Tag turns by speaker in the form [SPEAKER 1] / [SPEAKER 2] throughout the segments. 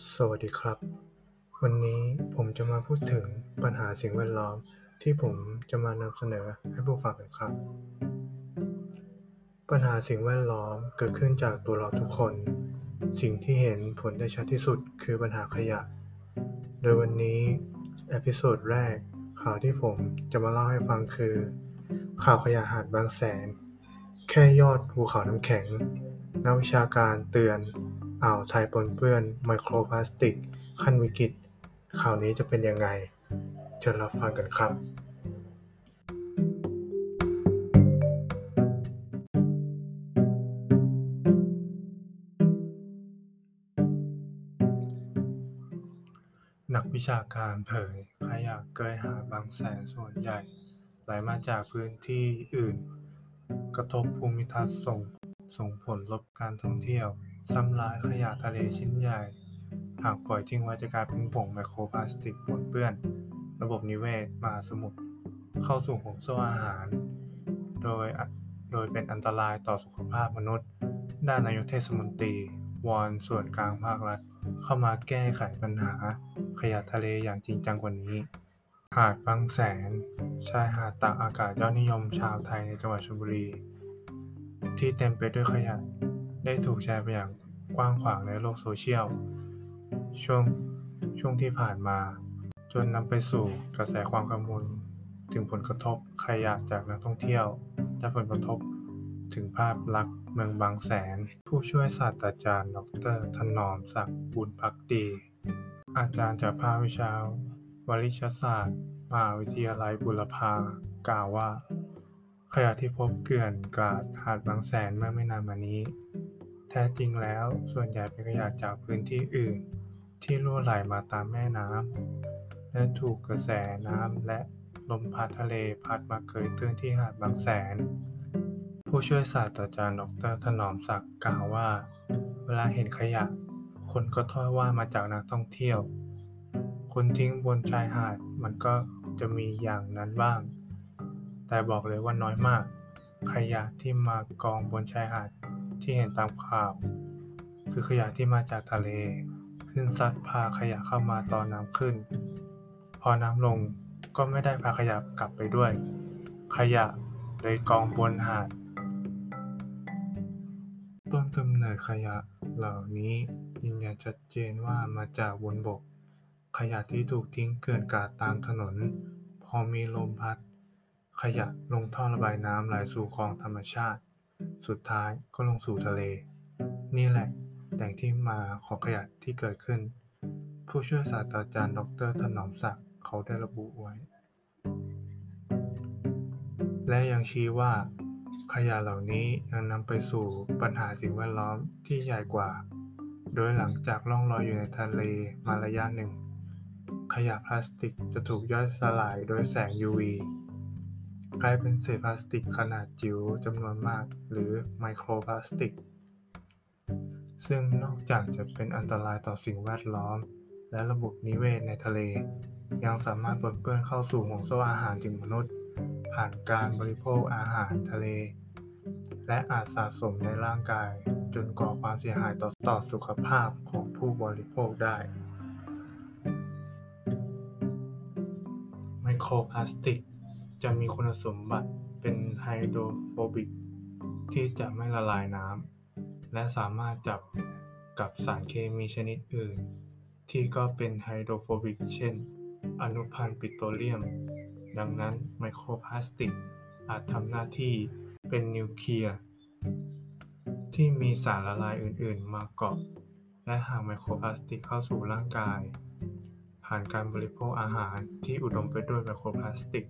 [SPEAKER 1] สวัสดีครับ วันนี้ผมจะมาพูดถึงปัญหาสิ่งแวดล้อมที่ผมจะมานำเสนอให้ผู้ฟังกันครับ ปัญหาสิ่งแวดล้อมเกิดขึ้นจากตัวเราทุกคน สิ่งที่เห็นผลได้ชัดที่สุดคือปัญหาขยะ โดยวันนี้ episode แรกข่าวที่ผมจะมาเล่าให้ฟังคือ ข่าวขยะหาดบางแสน แค่ยอดภูเขาน้ำแข็งนักวิชาการเตือน อ่าวไทยปนเปื้อนไมโครพลาสติก ขั้นวิกฤตข่าวนี้จะเป็นยังไงเชิญรับฟังกันครับ นักวิชาการเผยขยะเกยหาบางแสนส่วนใหญ่ไหลมาจากพื้นที่อื่น กระทบภูมิทัศน์ส่งส่งผลลบการท่องเที่ยว ซ้ำร้ายขยะทะเลชิ้นใหญ่ หากปล่อยทิ้งไว้จะกลายเป็นผงไมโครพลาสติกปนเปื้อน ระบบนิเวศมหาสมุทรเข้าสู่ห่วงโซ่อาหาร โดยโดยเป็นอันตรายต่อสุขภาพมนุษย์ ด้านนายกเทศมนตรีวอนส่วนกลางภาครัฐเข้ามาแก้ไขปัญหา ขยะทะเลอย่างจริงจังกว่านี้ หาดบางแสน ชายหาดตากอากาศยอดนิยมชาวไทยในจังหวัดชลบุรี ที่เต็มไปด้วยขยะ ได้ถูกแชร์ไปอย่างกว้างขวางในโลกโซเชียลช่วงช่วงที่ผ่านมา จนนำไปสู่กระแสความกังวลถึงผลกระทบขยะจากนักท่องเที่ยว และผลกระทบถึงภาพลักษณ์เมืองบางแสน ผู้ช่วยศาสตราจารย์ ดรถนอมศักดิ์บุญพักดี อาจารย์จากภาควิชาวริชศาสตร์มหาวิทยาลัยบุรพากล่าวว่า ขยะที่พบเกลื่อนกลาดหาดบางแสนเมื่อไม่นานมานี้ แท้จริงแล้ว ส่วนใหญ่เป็นขยะจากพื้นที่อื่น ที่รั่วไหลมาตามแม่น้ำและถูกกระแสน้ำและลมพัดทะเลพัดมาเกยตื้นที่หาดบางแสน ผู้ช่วยศาสตราจารย์ดรถนอมศักดิ์กล่าวว่า เวลาเห็นขยะ คนก็โทษว่ามาจากนักท่องเที่ยว คนทิ้งบนชายหาดมันก็จะมีอย่างนั้นบ้าง แต่บอกเลยว่าน้อยมาก ขยะที่มากองบนชายหาด ที่เห็นตามข่าว คือขยะที่มาจากทะเลขึ้นซัดพาขยะเข้ามาตอนน้ำขึ้น พอน้ำลงก็ไม่ได้พาขยะกลับไปด้วย ขยะเลยกองบนหาด ต้นกำเนิดขยะเหล่านี้ยืนยันชัดเจนว่ามาจากบนบก ขยะที่ถูกทิ้งเกลื่อนกาดตามถนน พอมีลมพัด ขยะลงท่อระบายน้ำไหลสู่คลองธรรมชาติ สุดท้ายก็ลงสู่ทะเล นี่แหละแหล่งที่มาของขยะที่เกิดขึ้น ผู้ช่วยศาสตราจารย์ ดรถนอมศักดิ์เขาได้ระบุไว้ และยังชี้ว่าขยะเหล่านี้ยังนำไปสู่ปัญหาสิ่งแวดล้อมที่ใหญ่กว่า โดยหลังจากล่องลอยอยู่ในทะเลมาระยะหนึ่ง ขยะพลาสติกจะถูกย่อยสลายโดยแสง UV กลายเป็นเศษพลาสติกขนาดจิ๋วจำนวนมาก หรือไมโครพลาสติก ซึ่งนอกจากจะเป็นอันตรายต่อสิ่งแวดล้อม และระบบนิเวศในทะเล ยังสามารถปนเปื้อนเข้าสู่ห่วงโซ่อาหารถึงมนุษย์ ผ่านการบริโภคอาหารทะเล และอาจสะสมในร่างกาย จนก่อความเสียหายต่อต่อสุขภาพของผู้บริโภคได้ไมโครพลาสติก จะมีคุณสมบัติเป็นไฮโดรโฟบิกที่จะไม่ละลายน้ำและสามารถจับกับสารเคมีชนิดอื่น ที่ก็เป็นไฮโดรโฟบิกเช่น อนุพันธ์ปิโตรเลียม ดังนั้นไมโครพลาสติก อาจทำหน้าที่เป็นนิวเคลียร์ที่มีสารละลายอื่น ๆ มาเกาะ และหากไมโครพลาสติกเข้าสู่ร่างกาย ผ่านการบริโภคอาหารที่อุดมไปด้วยไมโครพลาสติก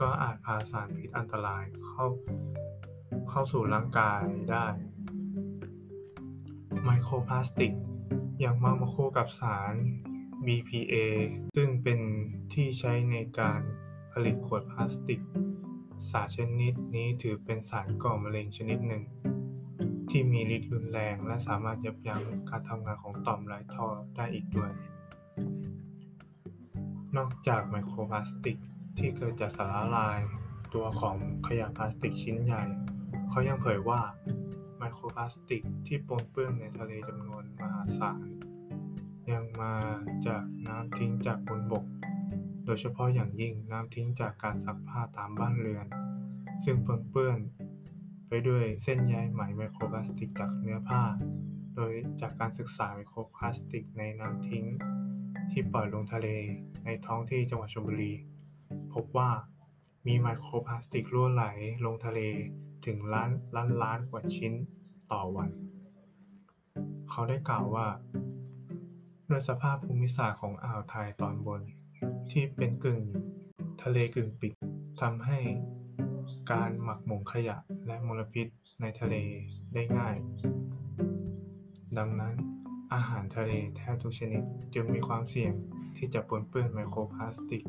[SPEAKER 1] ก็อาจพาสารพิษอันตรายเข้าเข้าสู่ร่างกายได้ ไมโครพลาสติก ยังมักมาคู่กับสาร BPA ซึ่งเป็นที่ใช้ในการผลิตขวดพลาสติก สารชนิดนี้ถือเป็นสารก่อมะเร็งชนิดหนึ่ง ที่มีฤทธิ์รุนแรงและสามารถยับยั้งการทำงานของต่อมไร้ท่อได้อีกด้วย นอกจากไมโครพลาสติก ที่เกิดจากสารละลายตัวของขยะพลาสติกชิ้นใหญ่ เขายังเผยว่าไมโครพลาสติกที่ปนเปื้อนในทะเลจำนวนมหาศาลยังมาจากน้ำทิ้งจากบนบก โดยเฉพาะอย่างยิ่งน้ำทิ้งจากการซักผ้าตามบ้านเรือน ซึ่งปนเปื้อนไปด้วยเส้นใยไหมไมโครพลาสติกจากเนื้อผ้า โดยจากการศึกษาไมโครพลาสติกในน้ำทิ้ง ที่ปล่อยลงทะเลในท้องที่จังหวัดชลบุรี พบว่ามีไมโครพลาสติกรั่วไหลลงทะเลถึงล้านล้านล้านกว่าชิ้นต่อวัน เขาได้กล่าวว่าด้วยสภาพภูมิศาสตร์ของอ่าวไทยตอนบน ที่เป็นกึ่งทะเลกึ่งปิดทำให้การหมักหมมขยะและมลพิษในทะเลได้ง่าย ดังนั้นอาหารทะเลแทบทุกชนิดจึงมีความเสี่ยงที่จะปนเปื้อนไมโครพลาสติก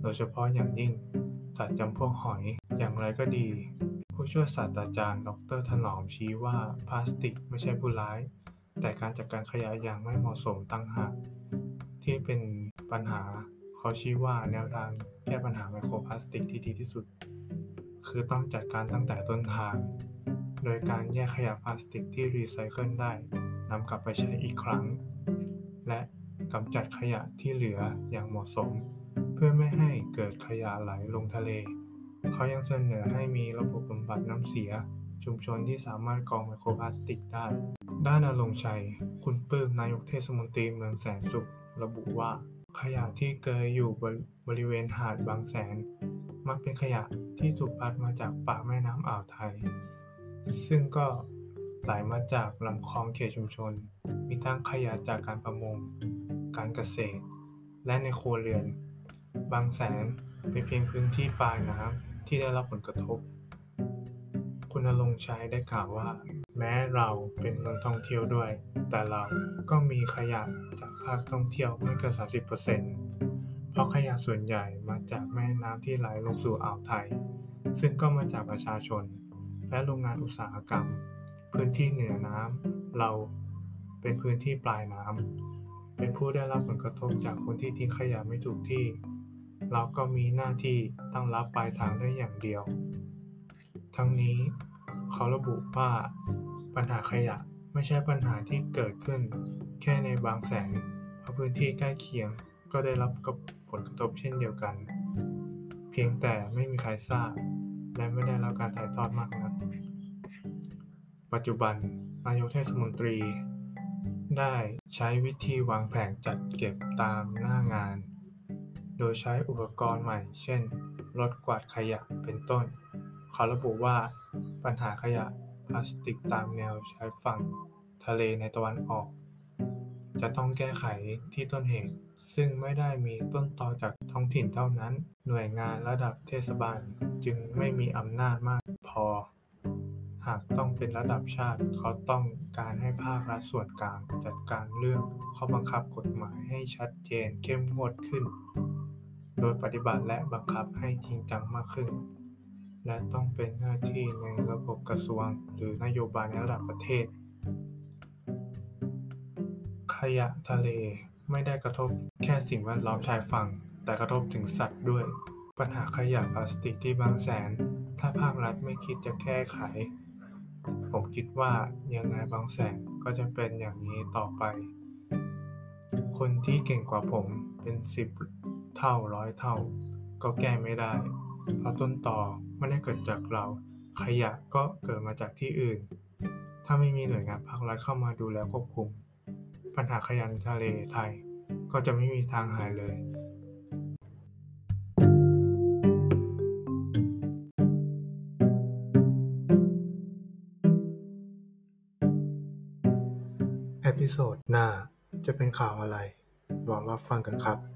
[SPEAKER 1] โดยเฉพาะอย่างยิ่ง สัตว์จำพวกหอย อย่างไรก็ดี ผู้ช่วยศาสตราจารย์ ดรถนอมชี้ว่าพลาสติกไม่ใช่ผู้ร้าย แต่การจัดการขยะอย่างไม่เหมาะสมตั้งหากที่เป็นปัญหาเขาชี้ว่าแนวทางแก้ปัญหาไมโครพลาสติกที่ดีที่สุด คือต้องจัดการตั้งแต่ต้นทาง โดยการแยกขยะพลาสติกที่รีไซเคิลได้นำกลับไปใช้อีกครั้ง และกำจัดขยะที่เหลืออย่างเหมาะสม เพื่อไม่ให้เกิดขยะไหลลงทะเล เขายังเสนอให้มีระบบบำบัดน้ำเสีย ชุมชนที่สามารถกรองไมโครพลาสติกได้ ด้านอลงชัย คุณปื้มนายกเทศมนตรีเมืองแสนสุข ระบุว่า ขยะที่เกยอยู่บริเวณหาดบางแสน มักเป็นขยะที่ถูกพัดมาจากปากแม่น้ำอ่าวไทย ซึ่งก็ไหลมาจากลำคลองเขตชุมชน มีทั้งขยะจากการประมง การเกษตร และในครัวเรือน บางแสนเป็นเพียงพื้นที่ปลายน้ำที่ได้รับผลกระทบ คุณณรงค์ชัยได้กล่าวว่า แม้เราเป็นเมืองท่องเที่ยวด้วย แต่เราก็มีขยะจากภาคท่องเที่ยวไม่เกิน 30%เพราะขยะส่วนใหญ่มาจากแม่น้ำที่ไหลลงสู่อ่าวไทย ซึ่งก็มาจากประชาชน และโรงงานอุตสาหกรรม พื้นที่เหนือน้ำเราเป็นพื้นที่ปลายน้ำเป็นผู้ได้รับผลกระทบจากคนที่ทิ้งขยะไม่ถูกที่ เราก็มีหน้าที่ต้องรับปลายทางได้อย่างเดียว ทั้งนี้เขาระบุว่าปัญหาขยะไม่ใช่ปัญหาที่เกิดขึ้น แค่ในบางแสนเพราะพื้นที่ใกล้เคียงก็ได้รับผลกระทบเช่นเดียวกัน เพียงแต่ไม่มีใครทราบ และไม่ได้รับการถ่ายทอดมากนัก ปัจจุบันนายกเทศมนตรี ได้ใช้วิธีวางแผนจัดเก็บตามหน้างาน โดยใช้อุปกรณ์ใหม่ เช่น รถกวาดขยะ เป็นต้น เขาระบุว่า ปัญหาขยะพลาสติกตามแนวชายฝั่งทะเลในตะวันออก จะต้องแก้ไขที่ต้นเหตุ ซึ่งไม่ได้มีต้นตอจากท้องถิ่นเท่านั้น หน่วยงานระดับเทศบาลจึงไม่มีอำนาจมากพอ หากต้องเป็นระดับชาติ เขาต้องการให้ภาครัฐส่วนกลางจัดการเรื่องข้อบังคับกฎหมายให้ชัดเจนเข้มงวดขึ้น โดยปฏิบัติและบังคับให้จริงจังมากขึ้น และต้องเป็นหน้าที่ในระบบกระทรวง หรือนโยบายในระดับประเทศ ขยะทะเลไม่ได้กระทบแค่สิ่งแวดล้อมชายฝั่ง แต่กระทบถึงสัตว์ด้วย ปัญหาขยะพลาสติกที่บางแสน ถ้าภาครัฐไม่คิดจะแก้ไข ผมคิดว่ายังไงบางแสนก็จะเป็นอย่างนี้ต่อไป คนที่เก่งกว่าผมเป็นสิบ เท่าร้อยเท่า ก็แก้ไม่ได้ เพราะต้นตอไม่ได้เกิดจากเรา ขยะก็เกิดมาจากที่อื่น ถ้าไม่มีหน่วยงานภาครัฐเข้ามาดูแลควบคุม ปัญหาขยะในทะเลไทยก็จะไม่มีทางหายเลยepisode หน้าจะเป็นข่าวอะไรรอรับฟังกันครับ